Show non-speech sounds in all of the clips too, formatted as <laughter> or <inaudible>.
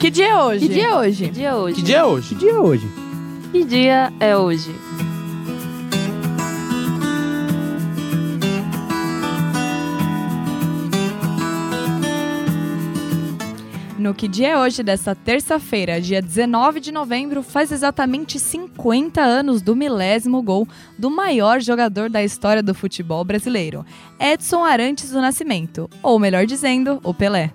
Que dia é hoje? Que dia é hoje? Que dia é hoje? Que dia é hoje? Que dia é hoje? Que dia é hoje? No que dia é hoje, dessa terça-feira, dia 19 de novembro, faz exatamente 50 anos do milésimo gol do maior jogador da história do futebol brasileiro, Edson Arantes do Nascimento, ou melhor dizendo, o Pelé.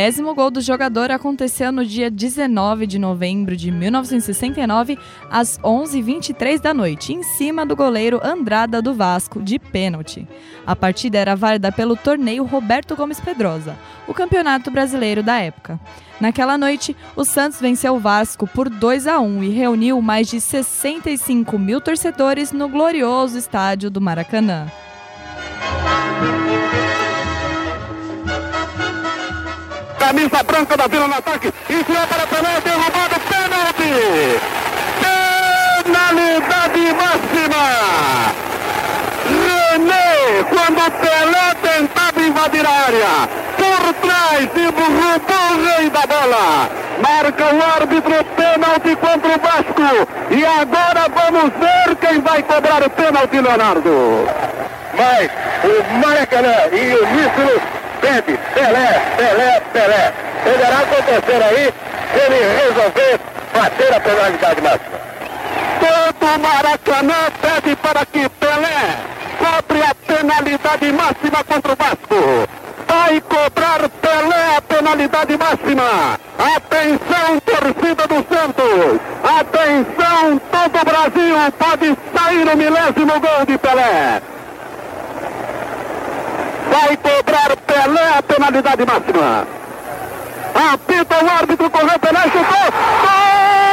Milésimo gol do jogador aconteceu no dia 19 de novembro de 1969, às 11h23 da noite, em cima do goleiro Andrada do Vasco, de pênalti. A partida era válida pelo torneio Roberto Gomes Pedrosa, o campeonato brasileiro da época. Naquela noite, o Santos venceu o Vasco por 2 a 1 e reuniu mais de 65 mil torcedores no glorioso estádio do Maracanã. Camisa branca da Vila no ataque. Enfiou para Pelé, derrubado, pênalti! Penalidade máxima! René, quando Pelé tentava invadir a área, por trás e roubou o rei da bola. Marca o árbitro pênalti contra o Vasco. E agora vamos ver quem vai cobrar o pênalti, Leonardo. Mas o Maracanã e o Nícero pede Pelé, Pelé, Pelé. Poderá acontecer aí se ele resolver bater a penalidade máxima. Todo Maracanã pede para que Pelé cobre a penalidade máxima contra o Vasco. Vai cobrar Pelé a penalidade máxima. Atenção, torcida do Santos. Atenção, todo o Brasil pode sair o milésimo gol de Pelé. Vai cobrar Pelé a penalidade máxima. Apita o árbitro, correu Pelé, chutou. Radar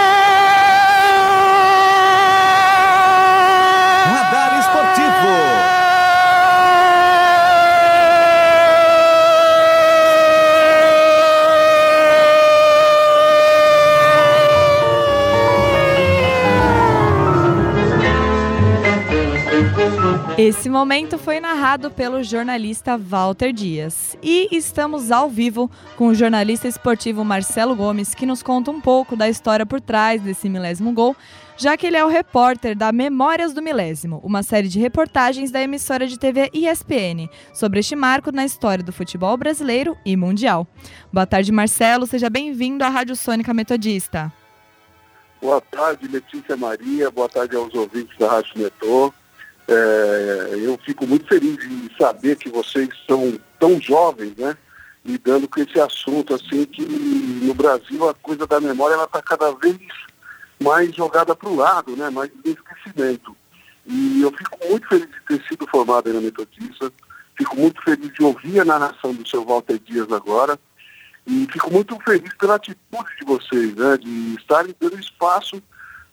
Esse momento foi narrado pelo jornalista Walter Dias. E estamos ao vivo com o jornalista esportivo Marcelo Gomes, que nos conta um pouco da história por trás desse milésimo gol, já que ele é o repórter da Memórias do Milésimo, uma série de reportagens da emissora de TV ESPN sobre este marco na história do futebol brasileiro e mundial. Boa tarde, Marcelo. Seja bem-vindo à Rádio Sônica Metodista. Boa tarde, Letícia Maria. Boa tarde aos ouvintes da Rádio Metrô. É, eu fico muito feliz em saber que vocês são tão jovens, né? Lidando com esse assunto, assim, que no Brasil a coisa da memória ela está cada vez mais jogada para o lado, né? Mais em esquecimento. E eu fico muito feliz de ter sido formado na Metodista. Fico muito feliz de ouvir a narração do seu Walter Dias agora. E fico muito feliz pela atitude de vocês, né? De estarem dando espaço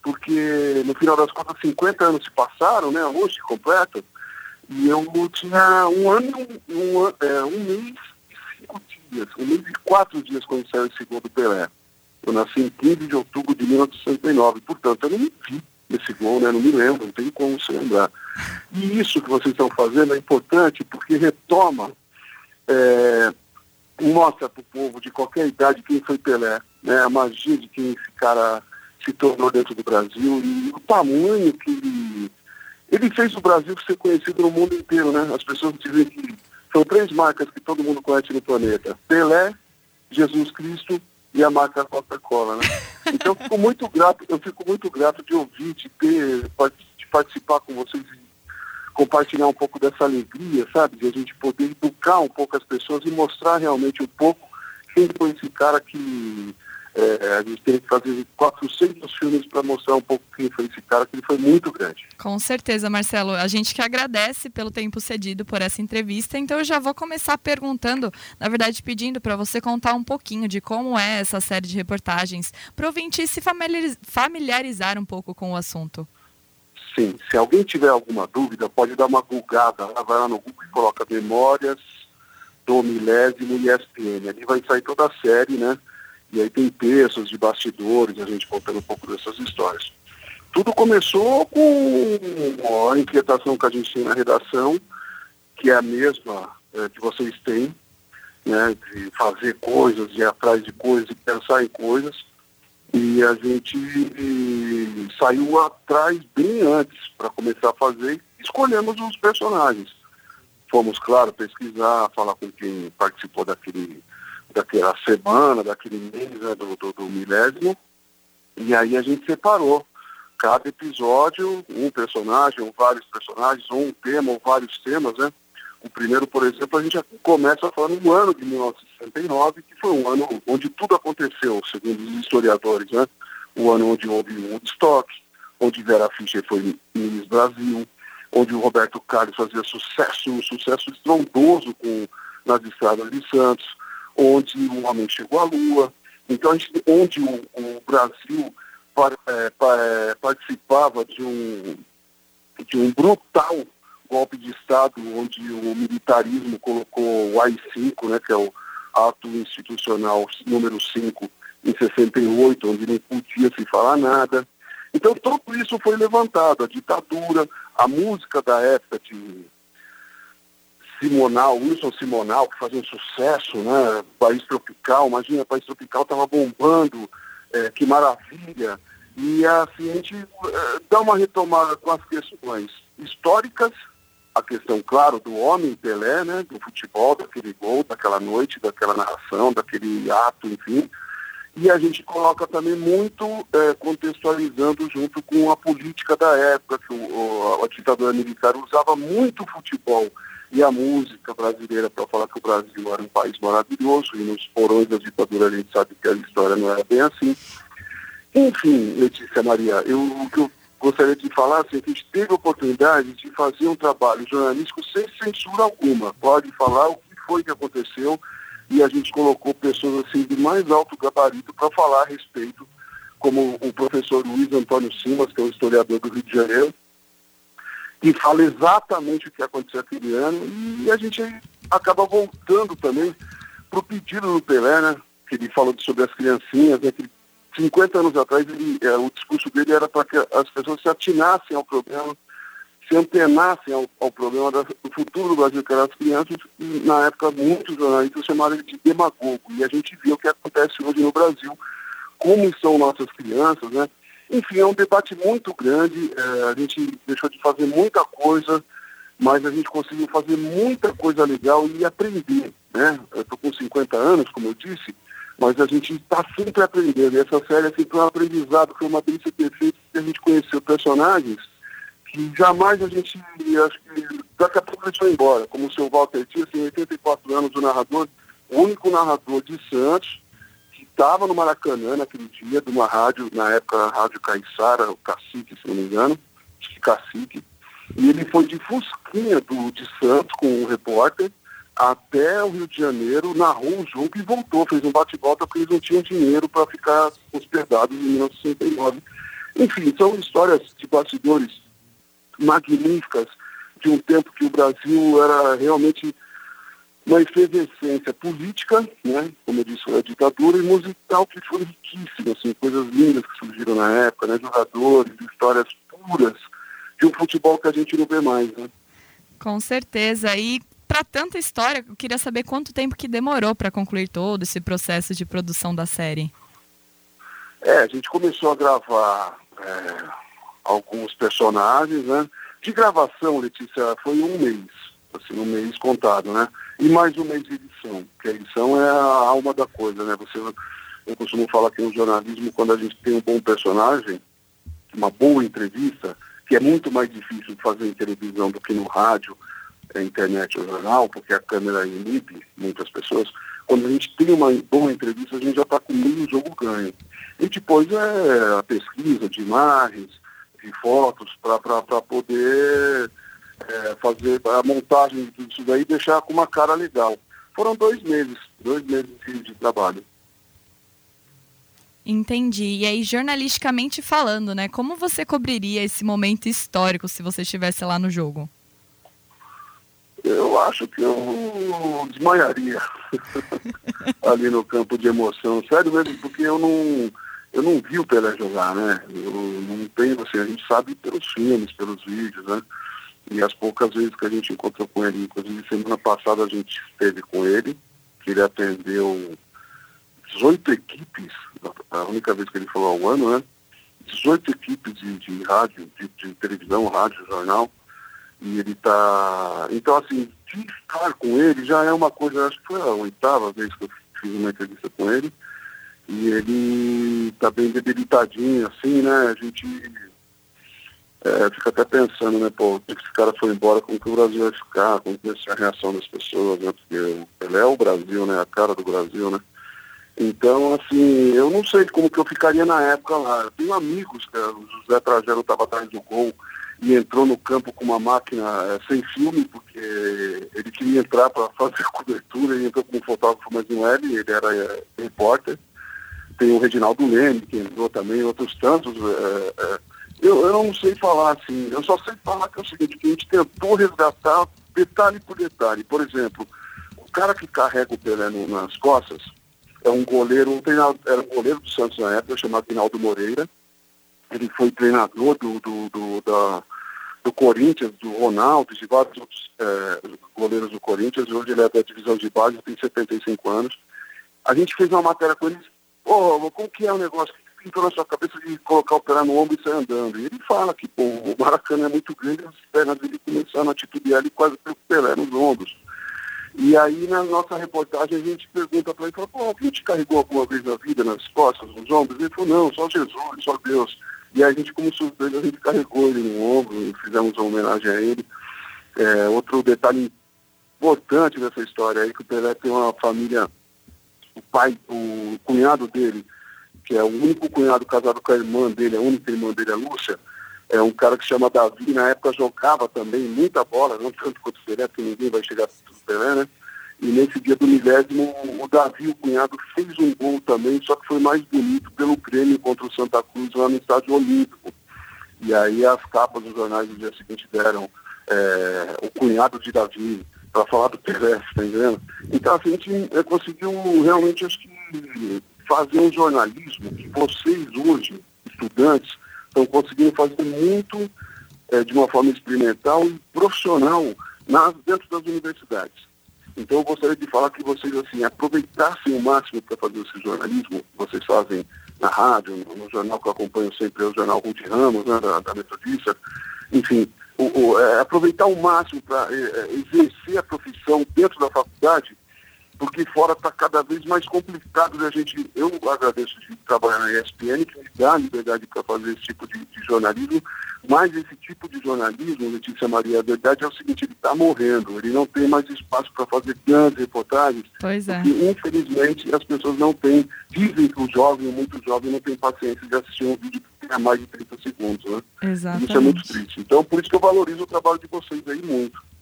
porque no final das contas 50 anos se passaram, né, hoje completa, e eu tinha um ano, um, é, um mês e cinco dias, um mês e quatro dias quando saiu esse gol do Pelé. Eu nasci em 15 de outubro de 1969, portanto eu não vi nesse gol, né, não me lembro, não tem como se lembrar. E isso que vocês estão fazendo é importante porque retoma, é, mostra para o povo de qualquer idade quem foi Pelé, né, a magia de quem esse cara se tornou dentro do Brasil e o tamanho que ele, ele fez o Brasil ser conhecido no mundo inteiro, né? As pessoas dizem que são três marcas que todo mundo conhece no planeta: Pelé, Jesus Cristo e a marca Coca-Cola, né? <laughs> Então eu fico muito grato, eu fico muito grato de ouvir, de ter, de participar com vocês e compartilhar um pouco dessa alegria, sabe? De a gente poder educar um pouco as pessoas e mostrar realmente um pouco quem foi esse cara que é, a gente teve que fazer 400 filmes para mostrar um pouco quem foi esse cara, que ele foi muito grande. Com certeza, Marcelo. A gente que agradece pelo tempo cedido por essa entrevista. Então, eu já vou começar perguntando, na verdade, pedindo para você contar um pouquinho de como é essa série de reportagens, para o ouvinte se familiarizar um pouco com o assunto. assim, se alguém tiver alguma dúvida, pode dar uma googada, vai lá no Google e coloca Memórias do Milésimo e ESPN. Ali vai sair toda a série, né? E aí tem textos de bastidores, a gente contando um pouco dessas histórias. Tudo começou com a inquietação que a gente tem na redação, que é a mesma é, que vocês têm, né, de fazer coisas, de ir atrás de coisas, de pensar em coisas. E a gente saiu atrás bem antes para começar a fazer, escolhemos os personagens. Fomos, claro, pesquisar, falar com quem participou daquele, daquela semana, daquele mês né, do, do, do milésimo, e aí a gente separou cada episódio, um personagem, ou vários personagens, ou um tema, ou vários temas, né? O primeiro, por exemplo, a gente já começa falando do ano de 1969, que foi um ano onde tudo aconteceu, segundo os historiadores, né? O ano onde houve um Woodstock, onde Vera Fischer foi Miss Brasil, onde o Roberto Carlos fazia sucesso, um sucesso estrondoso com, nas estradas de Santos, onde o homem chegou à Lua, então gente, onde o, o Brasil é, é, participava de um, de um brutal golpe de Estado, onde o militarismo colocou o AI-5, né, que é o ato institucional número 5, em 68, onde não podia se falar nada. Então, tudo isso foi levantado, a ditadura, a música da época de Simonal, Wilson Simonal, que fazia um sucesso, né? País Tropical, imagina, País Tropical estava bombando, é, que maravilha. E assim, a gente é, dá uma retomada com as questões históricas, a questão, claro, do homem Pelé, né? Do futebol, daquele gol, daquela noite, daquela narração, daquele ato, enfim. E a gente coloca também muito é, contextualizando junto com a política da época, que o, o, a ditadura militar usava muito o futebol e a música brasileira para falar que o Brasil era um país maravilhoso, e nos porões da ditadura a gente sabe que a história não era bem assim. Enfim, Letícia Maria, eu, o que eu gostaria de falar assim, é que a gente teve a oportunidade de fazer um trabalho jornalístico sem censura alguma. Pode falar o que foi que aconteceu e a gente colocou pessoas assim de mais alto gabarito para falar a respeito, como o professor Luiz Antônio Simas, que é um historiador do Rio de Janeiro, que fala exatamente o que aconteceu aquele ano e a gente acaba voltando também para o pedido do Pelé, né? Que ele falou sobre as criancinhas, né? Que 50 anos atrás, ele, é, o discurso dele era para que as pessoas se atinassem ao problema, se antenassem ao, ao problema do futuro do Brasil, que eram as crianças, e na época muitos jornalistas chamaram ele de demagogo. E a gente viu o que acontece hoje no Brasil, como são nossas crianças, né? Enfim, é um debate muito grande, é, a gente deixou de fazer muita coisa, mas a gente conseguiu fazer muita coisa legal e aprender, né? Eu estou com 50 anos, como eu disse, mas a gente está sempre aprendendo. E essa série é sempre um aprendizado, foi uma delícia perfeita, a gente conheceu personagens que jamais a gente, acho que daqui a pouco eles vão embora, como o seu Walter Dias, tem 84 anos, o narrador, o único narrador de Santos, estava no Maracanã naquele dia, de uma rádio, na época Rádio Caiçara, o Cacique, se não me engano, Cacique, e ele foi de Fusquinha do, de Santos com o repórter, até o Rio de Janeiro, narrou o jogo e voltou, fez um bate-volta porque eles não tinham dinheiro para ficar hospedados em 1969. Enfim, são histórias de bastidores magníficas de um tempo que o Brasil era realmente uma efervescência política, né, como eu disse, a ditadura, e musical que foi riquíssima, assim, coisas lindas que surgiram na época, né, jogadores, histórias puras de um futebol que a gente não vê mais, né. Com certeza. E para tanta história, eu queria saber quanto tempo que demorou para concluir todo esse processo de produção da série. É, a gente começou a gravar é, alguns personagens, né? De gravação, Letícia, foi um mês, assim, um mês contado, né? E mais um mês de edição, porque a edição é a alma da coisa, né? Você, eu costumo falar que no jornalismo, quando a gente tem um bom personagem, uma boa entrevista, que é muito mais difícil de fazer em televisão do que no rádio, a internet ou jornal, porque a câmera inibe muitas pessoas, quando a gente tem uma boa entrevista, a gente já está com meio jogo ganho. E depois é a pesquisa de imagens, de fotos, para poder é, fazer a montagem disso daí e deixar com uma cara legal. Foram dois meses, dois meses de, de trabalho. Entendi. E aí, jornalisticamente falando, né? Como você cobriria esse momento histórico se você estivesse lá no jogo? Eu acho que eu desmaiaria <laughs> ali no campo de emoção. Sério mesmo, porque eu não, eu não vi o Pelé jogar, né? Eu não tenho, assim, a gente sabe pelos filmes, pelos vídeos, né? E as poucas vezes que a gente encontrou com ele, inclusive semana passada a gente esteve com ele, que ele atendeu 18 equipes, a única vez que ele falou ao ano, né? 18 equipes de, de rádio, de, de, televisão, rádio, jornal. E ele está. Então, assim, de estar com ele já é uma coisa, acho que foi a oitava vez que eu fiz uma entrevista com ele. E ele está bem debilitadinho, assim, né? A gente é, fica até pensando, né, pô, que esse cara foi embora, como que o Brasil vai ficar, como que vai ser a reação das pessoas, né? Porque ele é o Brasil, né? A cara do Brasil, né? Então, assim, eu não sei como que eu ficaria na época lá. Eu tenho amigos, que o José Trajano estava atrás do gol e entrou no campo com uma máquina é, sem filme, porque ele queria entrar para <laughs> fazer cobertura, e entrou como fotógrafo, mas não era, ele era é, repórter. Tem o Reginaldo Leme, que entrou também, outros tantos. É, eu, eu não sei falar assim, eu só sei falar que é o seguinte, que a gente tentou resgatar detalhe por detalhe. Por exemplo, o cara que carrega o Pelé no, nas costas, é um goleiro, um treinador, era um goleiro do Santos na época, chamado Pinaldo Moreira. Ele foi treinador do, do, do, da, do Corinthians, do Ronaldo, de vários outros é, goleiros do Corinthians. Hoje ele é da divisão de base, tem 75 anos. A gente fez uma matéria com ele, pô, como que é o negócio? Pintou na sua cabeça de colocar o pé no ombro e sair andando? E ele fala que, pô, o Maracanã é muito grande, as pernas dele começaram a titubear e quase pegou o Pelé nos ombros. E aí na nossa reportagem a gente pergunta para ele, fala, pô, alguém te carregou alguma vez na vida, nas costas, nos ombros? Ele falou, não, só Jesus, só Deus. E a gente, como surpresa, a gente carregou ele no ombro e fizemos uma homenagem a ele. É, outro detalhe importante dessa história é que o Pelé tem uma família, o pai, o cunhado dele, que é o único cunhado casado com a irmã dele, a única irmã dele, a Lúcia, é um cara que chama Davi, na época jogava também muita bola, não tanto quanto o Pelé, porque ninguém vai chegar do Pelé, né? E nesse dia do milésimo, o Davi, o cunhado, fez um gol também, só que foi mais bonito pelo Grêmio contra o Santa Cruz lá no Estádio Olímpico. E aí as capas dos jornais do dia seguinte deram é, o cunhado de Davi para falar do Pelé, tá entendendo? Então assim, a gente é, conseguiu realmente acho que fazer um jornalismo que vocês hoje, estudantes, estão conseguindo fazer muito é, de uma forma experimental e profissional nas, dentro das universidades. Então eu gostaria de falar que vocês assim aproveitassem o máximo para fazer esse jornalismo vocês fazem na rádio, no, no, jornal que eu acompanho sempre, é o jornal Ruth Ramos, né, da, da Metodista, enfim, o, o, é, aproveitar o máximo para é, exercer a profissão dentro da faculdade porque fora está cada vez mais complicado da gente. Eu agradeço de trabalhar na ESPN, que me dá a liberdade para fazer esse tipo de, de, jornalismo, mas esse tipo de jornalismo, Letícia Maria, a verdade é o seguinte, ele está morrendo, ele não tem mais espaço para fazer grandes reportagens, pois é. porque infelizmente as pessoas não têm, dizem que o jovem, muito jovem, não tem paciência de assistir um vídeo que tenha mais de 30 segundos, né? Exatamente. Isso é muito triste. Então, por isso que eu valorizo o trabalho de vocês aí muito.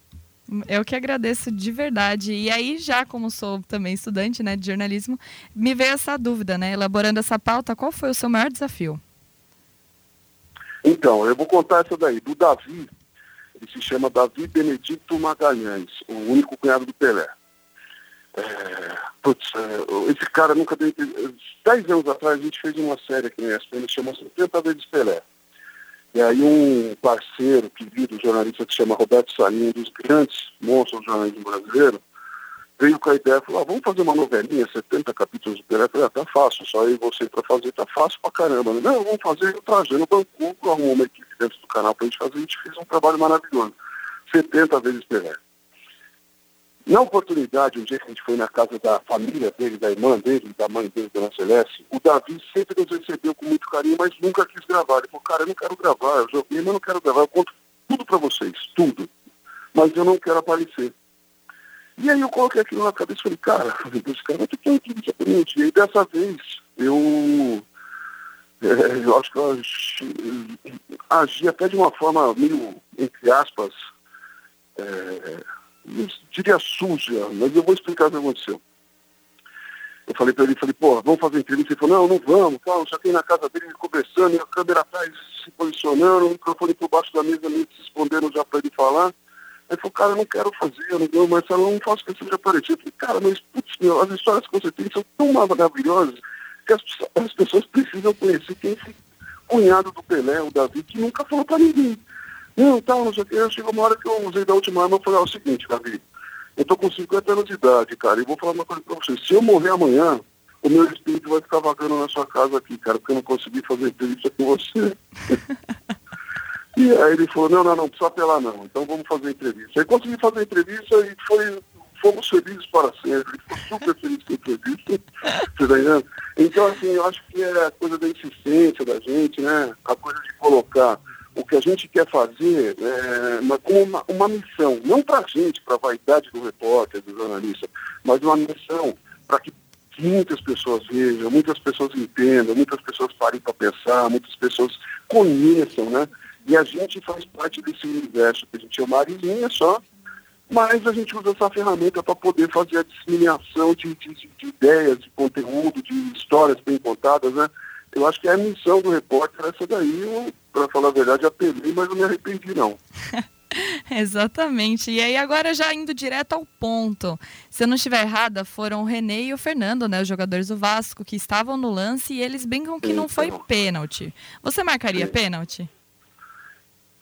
Eu que agradeço de verdade. E aí, já como sou também estudante né, de jornalismo, me veio essa dúvida, né? Elaborando essa pauta, qual foi o seu maior desafio? Então, eu vou contar essa daí. Do Davi, ele se chama Davi Benedito Magalhães, o único cunhado do Pelé. É, putz, é, esse cara nunca deu. Dez anos atrás a gente fez uma série aqui na ESPN, chama 70 vezes Pelé. E aí um parceiro, querido jornalista que se chama Roberto Salim, um dos grandes monstros do jornalismo brasileiro, veio com a ideia, falou, ah, vamos fazer uma novelinha, 70 capítulos do Pelé. Eu falei, ah, tá fácil, só e você para fazer, tá fácil pra caramba. Não, vamos fazer, eu trazendo o Banco, arrumou uma equipe dentro do canal pra gente fazer, a gente fez um trabalho maravilhoso. 70 vezes Pelé. Na oportunidade, um dia que a gente foi na casa da família dele, da irmã dele, da mãe dele, Dona Celeste, o Davi sempre nos recebeu com muito carinho, mas nunca quis gravar. Ele falou, cara, eu não quero gravar, eu joguei, mas não quero gravar, eu conto tudo para vocês, tudo. Mas eu não quero aparecer. E aí eu coloquei aquilo na cabeça e falei, cara, <laughs> esse cara vai ter que gente. E aí dessa vez, eu, é, <laughs> eu acho que eu agi, agi até de uma forma meio, entre aspas, é, eu diria suja, mas eu vou explicar o que aconteceu. Eu falei para ele, falei, pô, vamos fazer entrevista? Ele falou, não, não vamos, calma, já tem na casa dele conversando, a câmera atrás se posicionando, o microfone por baixo da mesa, me respondendo já para ele falar. Aí falou, cara, eu não quero fazer, não, não Marcelo, eu não faço questão de aparecer. Eu falei, cara, mas, putz, meu, as histórias que você tem são tão maravilhosas que as, as pessoas precisam conhecer quem é esse cunhado do Pelé, o Davi, que nunca falou para ninguém. Não, tal, não sei o que. Chegou uma hora que eu usei da última arma e falei, ó, é o seguinte, Davi, eu tô com 50 anos de idade, cara, e vou falar uma coisa pra você. Se eu morrer amanhã, o meu espírito vai ficar vagando na sua casa aqui, cara, porque eu não consegui fazer entrevista com você. <laughs> e aí ele falou, não, não, não, precisa apelar não, então vamos fazer entrevista. Aí consegui fazer entrevista e foi, fomos felizes para sempre. Ficou super feliz com a entrevista. <laughs> Você tá entendendo? Então, assim, eu acho que é a coisa da insistência da gente, né? A coisa de colocar o que a gente quer fazer é, uma, como uma, uma missão, não para a gente, para a vaidade do repórter, do jornalista, mas uma missão para que muitas pessoas vejam, muitas pessoas entendam, muitas pessoas parem para pensar, muitas pessoas conheçam, né? E a gente faz parte desse universo que a gente é uma areninha só, mas a gente usa essa ferramenta para poder fazer a disseminação de, de, de, ideias, de conteúdo, de histórias bem contadas, né? Eu acho que é a missão do repórter essa daí, para falar a verdade, apelei, mas não me arrependi não. <laughs> Exatamente. E aí agora já indo direto ao ponto. Se eu não estiver errada, foram o René e o Fernando, né, os jogadores do Vasco, que estavam no lance e eles brincam que não foi pênalti. Você marcaria pênalti?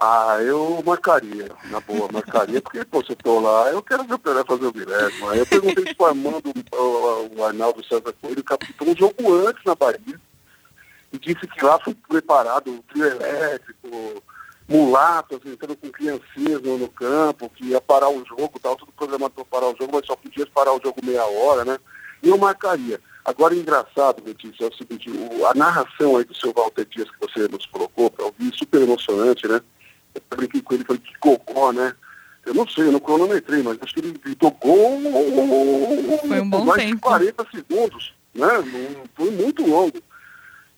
Ah, eu marcaria, na boa, marcaria, porque, pô, se eu tô lá, eu quero ver o Pelé fazer o milésimo. Aí eu perguntei se o Armando, o, o Arnaldo César Coelho, captou um jogo antes na Bahia, e disse que lá foi preparado o trio elétrico, mulatos entrando com criancinhas no, campo, que ia parar o jogo, tal, tudo programado para parar o jogo, mas só podia parar o jogo meia hora, né? E eu marcaria. Agora, engraçado, Letícia, é o seguinte, o, a narração aí do seu Walter Dias que você nos colocou para ouvir, super emocionante, né? Eu brinquei com ele, falei, que cocô, né? Eu não sei, eu não cronometrei, mas acho que ele gritou gol. Foi um bom mais tempo. de 40 segundos, né? Foi muito longo.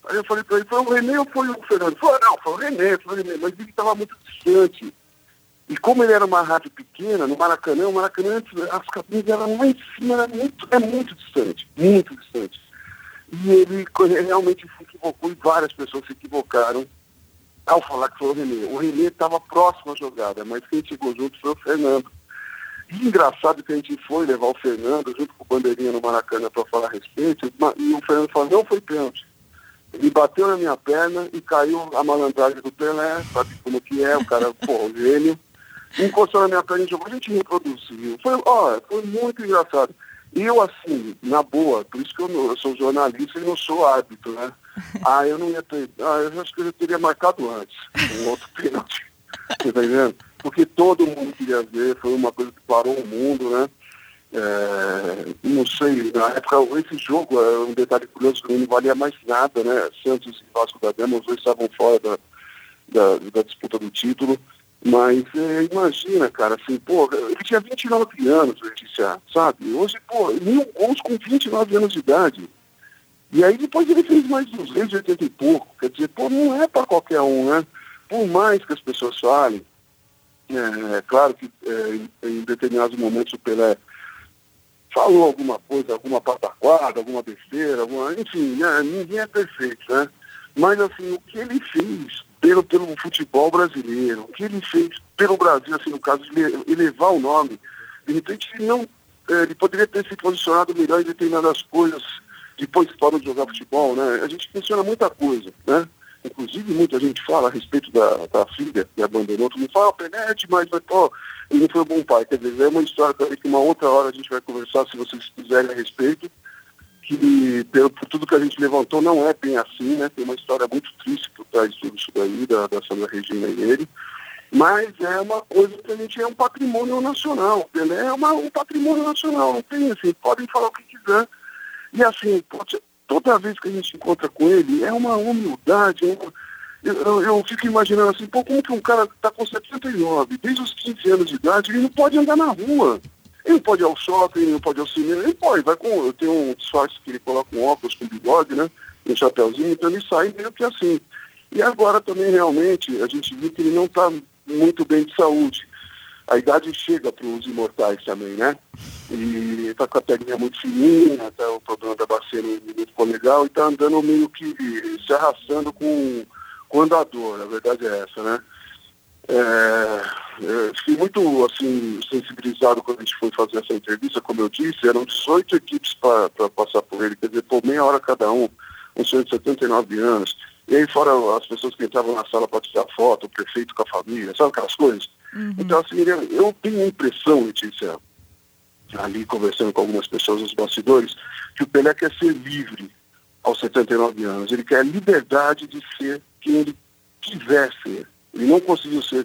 Aí eu falei para ele, foi o Renê ou foi o Fernando? Falou, não, foi o Renê, foi o mas ele estava muito distante. E como ele era uma rádio pequena, no Maracanã, o Maracanã, as cabines eram lá em cima, era muito, é muito distante, muito distante. E ele realmente se equivocou e várias pessoas se equivocaram ao falar que foi o Renê. O Renê estava próximo à jogada, mas quem chegou junto foi o Fernando. E engraçado que a gente foi levar o Fernando junto com o Bandeirinha no Maracanã para falar a respeito, e o Fernando falou, não foi pênalti. Ele bateu na minha perna e caiu a malandragem do Pelé, sabe como que é, o cara, pô, o gênio. Encostou na minha perna e jogou, a gente reproduziu. Foi, ó, foi muito engraçado. E eu, assim, na boa, por isso que eu, não, eu sou jornalista e não sou árbitro, né? <laughs> Ah, eu não ia ter. Ah, eu acho que eu teria marcado antes, um outro <laughs> pênalti. Você tá entendendo? Porque todo mundo queria ver, foi uma coisa que parou o mundo, né? É, não sei, na época esse jogo, é um detalhe curioso, que não valia mais nada, né? Santos e Vasco da Gama, os dois estavam fora da, da, da disputa do título. Mas é, imagina, cara, assim, pô, ele tinha 29 anos, Letícia, sabe? Hoje, pô, mil gols com 29 anos de idade. E aí depois ele fez mais 280 e pouco. Quer dizer, pô, não é para qualquer um, né? Por mais que as pessoas falem, é, é claro que é, em determinados momentos o Pelé falou alguma coisa, alguma pataquada, alguma besteira, alguma, enfim, né, ninguém é perfeito, né? Mas assim, o que ele fez pelo, pelo futebol brasileiro, o que ele fez pelo Brasil, assim, no caso de elevar o nome, de repente ele não, é, ele poderia ter se posicionado melhor em determinadas coisas depois que parou de jogar futebol, né? A gente menciona muita coisa, né? Inclusive, muita gente fala a respeito da, da filha que abandonou. Todo mundo fala, ah, demais, mas, pô, ele não foi um bom pai. Quer dizer, é uma história que uma outra hora a gente vai conversar, se vocês quiserem, a respeito. Que, pelo, por tudo que a gente levantou, não é bem assim, né? Tem uma história muito triste por trás de tudo isso daí, da, da Sandra Regina e ele. Mas é uma coisa que a gente é um patrimônio nacional. Pelé é uma, um patrimônio nacional. Não tem assim, podem falar o que quiser. E assim, pode, toda vez que a gente encontra com ele, é uma humildade, é uma, eu, eu, fico imaginando assim, pô, como que um cara está com 79, desde os 15 anos de idade, ele não pode andar na rua. Ele não pode ir ao shopping, ele não pode ir ao cinema, ele pode, vai com. Eu tenho um disfarce que ele coloca um óculos com bigode, né? Um chapéuzinho, então ele sai meio que assim. E agora também realmente a gente viu que ele não está muito bem de saúde. A idade chega para os imortais também, né? E está com a perninha muito fininha, tá, o exemplo, a dona da bacia ficou legal e está andando meio que se arrastando com, com o andador, a verdade é essa, né? É, fiquei muito assim, sensibilizado quando a gente foi fazer essa entrevista, como eu disse, eram 18 equipes para passar por ele, quer dizer, por meia hora cada um, um senhor de 79 anos. E aí fora as pessoas que entravam na sala para tirar foto, o prefeito com a família, sabe aquelas coisas? Uhum. Então, assim, eu tenho a impressão, Letícia, ali conversando com algumas pessoas nos bastidores, que o Pelé quer ser livre aos 79 anos. Ele quer a liberdade de ser quem ele quiser ser. Ele não conseguiu ser,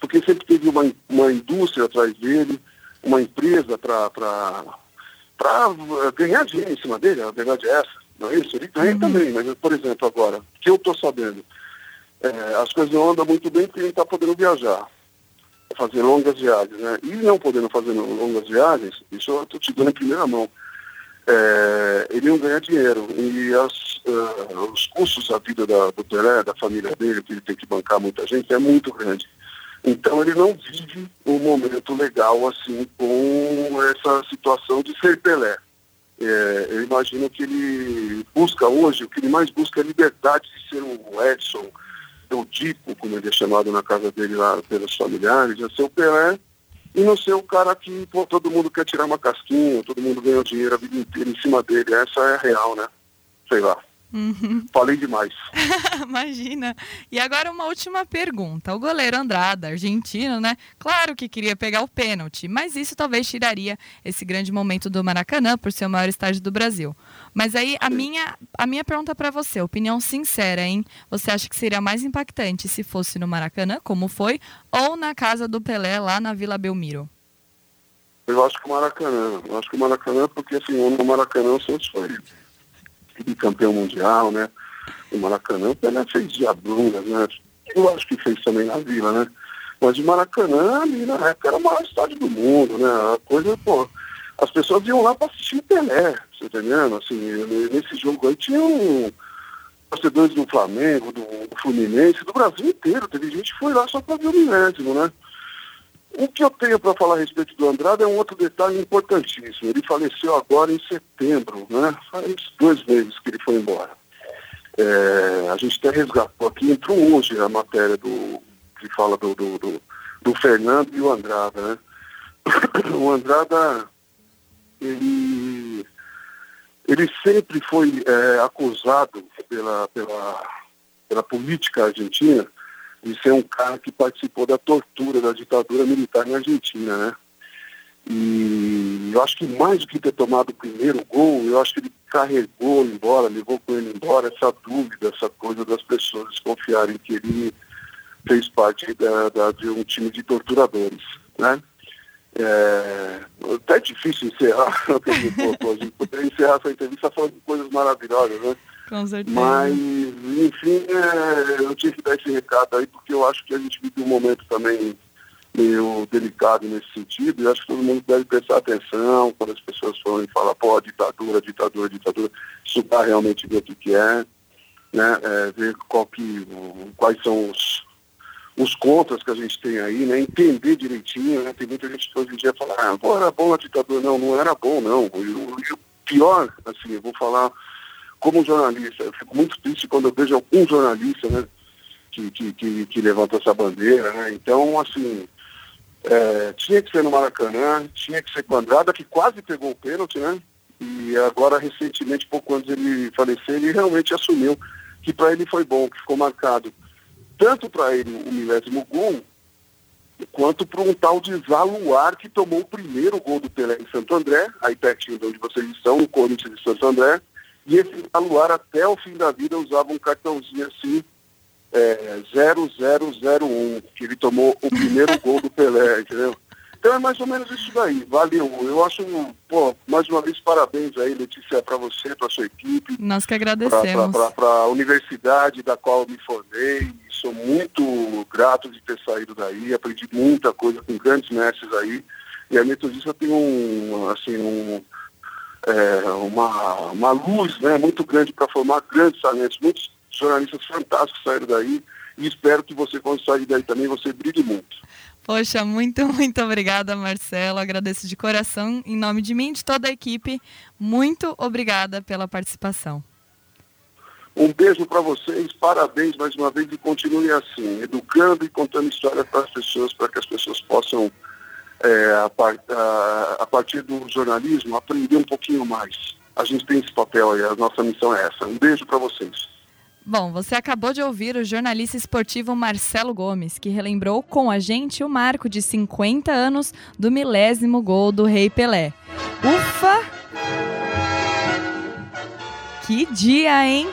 porque sempre teve uma, uma indústria atrás dele, uma empresa para ganhar dinheiro em cima dele, a verdade é essa. Não é isso? Ele ganha uhum. também, mas, por exemplo, agora, que eu estou sabendo, é, as coisas não andam muito bem porque ele está podendo viajar, fazer longas viagens, né? E não podendo fazer longas viagens, isso eu estou te dando em primeira mão, é, ele não ganha dinheiro. E as, uh, os custos da vida da, do Pelé, da família dele, que ele tem que bancar muita gente, é muito grande. Então ele não vive um momento legal assim com essa situação de ser Pelé. É, eu imagino que ele busca hoje, o que ele mais busca é liberdade de ser o Edson, o Dico, como ele é chamado na casa dele lá pelos familiares, é ser o Pelé e não ser o cara que pô, todo mundo quer tirar uma casquinha, todo mundo ganha dinheiro a vida inteira em cima dele. Essa é a real, né? Sei lá. Uhum. Falei demais. <laughs> Imagina. E agora uma última pergunta. O goleiro Andrada, argentino, né? Claro que queria pegar o pênalti, mas isso talvez tiraria esse grande momento do Maracanã por ser o maior estádio do Brasil. Mas aí a minha, a minha pergunta para você, opinião sincera, hein? Você acha que seria mais impactante se fosse no Maracanã, como foi, ou na casa do Pelé lá na Vila Belmiro? Eu acho que o Maracanã. Eu acho que o Maracanã, porque assim, no Maracanã o Santos foi campeão mundial, né? O Maracanã, o Pelé fez diablunas, né? Eu acho que fez também na Vila, né? Mas o Maracanã, ali na época, era o maior estádio do mundo, né? A coisa, pô, as pessoas iam lá para assistir o Pelé, você tá entendendo? Assim, nesse jogo aí tinha um torcedores do Flamengo, do, do, Fluminense, do Brasil inteiro. Teve gente que foi lá só para ver o milésimo, né? O que eu tenho para falar a respeito do Andrade é um outro detalhe importantíssimo. Ele faleceu agora em setembro, né? Faz dois meses que ele foi embora. É, a gente até resgatou aqui, entrou hoje a matéria do que fala do, do, do, do Fernando e o Andrada, né? <coughs> O Andrada, ele, ele sempre foi é, acusado pela, pela, pela política argentina de ser um cara que participou da tortura da ditadura militar na Argentina, né? E eu acho que mais do que ter tomado o primeiro gol, eu acho que ele carregou embora, levou com ele embora essa dúvida, essa coisa das pessoas desconfiarem que ele fez parte da, da de um time de torturadores, né? É, até difícil encerrar, <laughs> encerrar essa entrevista falando de coisas maravilhosas, né? Com certeza. Mas, enfim, é, eu tinha que dar esse recado aí, porque eu acho que a gente vive um momento também meio delicado nesse sentido, e acho que todo mundo deve prestar atenção quando as pessoas forem falar, pô, ditadura, ditadura, ditadura, estudar realmente ver o que, que é, né, é, ver qual que, quais são os, os contras que a gente tem aí, né, entender direitinho, né, tem muita gente que hoje em dia fala, ah, pô, era bom a ditadura, não, não era bom, não, e o pior, assim, eu vou falar como jornalista, eu fico muito triste quando eu vejo algum jornalista, né, que, que, que, que levanta essa bandeira, né? Então, assim, é, tinha que ser no Maracanã, tinha que ser com Andrada, que quase pegou o pênalti, né? E agora, recentemente, pouco antes ele falecer, ele realmente assumiu que para ele foi bom, que ficou marcado tanto para ele o milésimo gol, quanto para um tal de Zaluar, que tomou o primeiro gol do Pelé em Santo André, aí pertinho de onde vocês estão, no Corinthians de Santo André, e esse Aluar, até o fim da vida, usava um cartãozinho assim, é, 0001, que ele tomou o primeiro <laughs> gol do Pelé, entendeu? Então é mais ou menos isso daí. Valeu. Eu acho, pô, mais uma vez, parabéns aí, Letícia, para você, para sua equipe. Nós que agradecemos. Para a universidade da qual eu me formei. Sou muito grato de ter saído daí. Aprendi muita coisa com grandes mestres aí. E a Metodista tem um, assim, um, é, uma, uma luz né, muito grande para formar grandes talentos. Muitos jornalistas fantásticos saíram daí e espero que você, quando sair daí também, você brilhe muito. Poxa, muito, <laughs> muito obrigada, Marcelo. Agradeço de coração, em nome de mim e de toda a equipe. Muito obrigada pela participação. Um beijo para vocês, parabéns mais uma vez e continue assim, educando e contando história para as pessoas, para que as pessoas possam, é, a, par, a, a, partir do jornalismo, aprender um pouquinho mais. A gente tem esse papel aí, a nossa missão é essa. Um beijo para vocês. Bom, você acabou de ouvir o jornalista esportivo Marcelo Gomes, que relembrou com a gente o marco de 50 anos do milésimo gol do Rei Pelé. Ufa! Que dia, hein?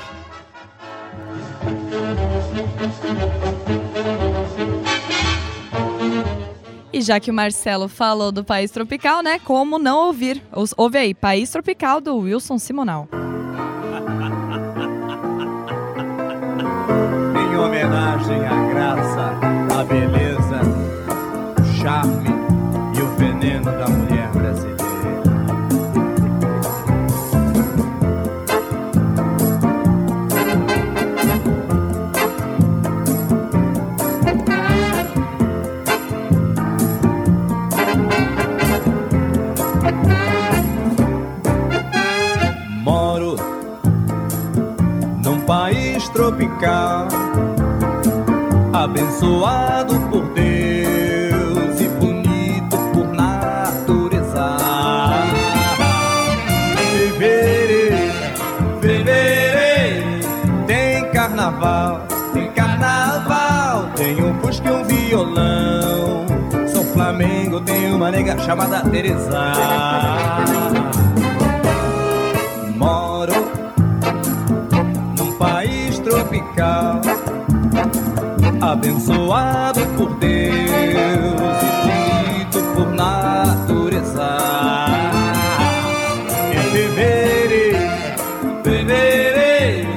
E já que o Marcelo falou do País Tropical, né? Como não ouvir? Ouve aí, País Tropical do Wilson Simonal. <laughs> Em homenagem à graça, à beleza, o charme e o veneno da mulher brasileira. Abençoado por Deus e bonito por natureza. Fevereiro, fevereiro, tem carnaval, tem carnaval, tem um fusca e um violão. Sou Flamengo, tem uma nega chamada Teresa. Abençoado por Deus e bonito por natureza. Em fevereiro, fevereiro,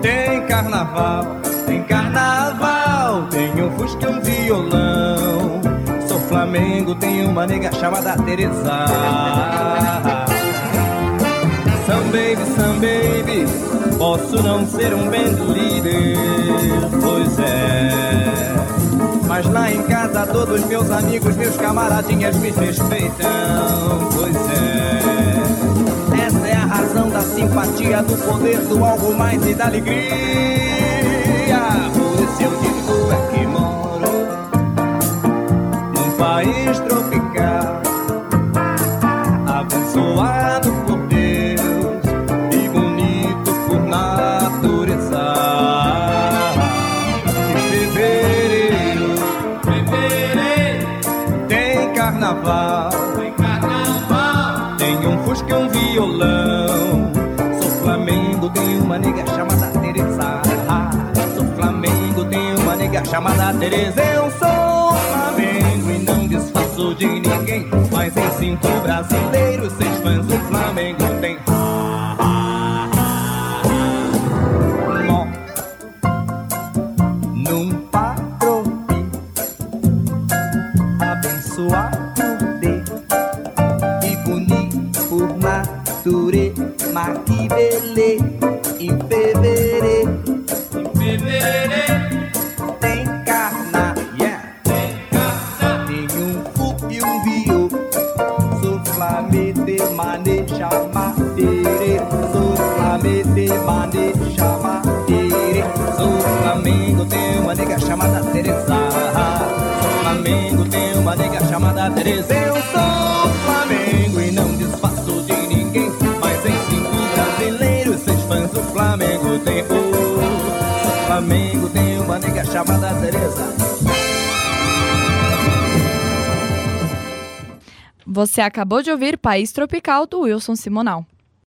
tem carnaval, tem carnaval, tem um fusca um violão. Sou Flamengo, tem uma nega chamada Teresa. Some baby, some baby. Posso não ser um band leader, pois é. Mas lá em casa todos meus amigos, meus camaradinhas me respeitam, pois é. Essa é a razão da simpatia, do poder, do algo mais e da alegria. Por isso eu digo é que moro num país tropical, chamada Teresa. Eu sou Flamengo e não disfarço de ninguém. Mas em cinco brasileiros, seis fãs do Flamengo tem. Você acabou de ouvir País Tropical do Wilson Simonal.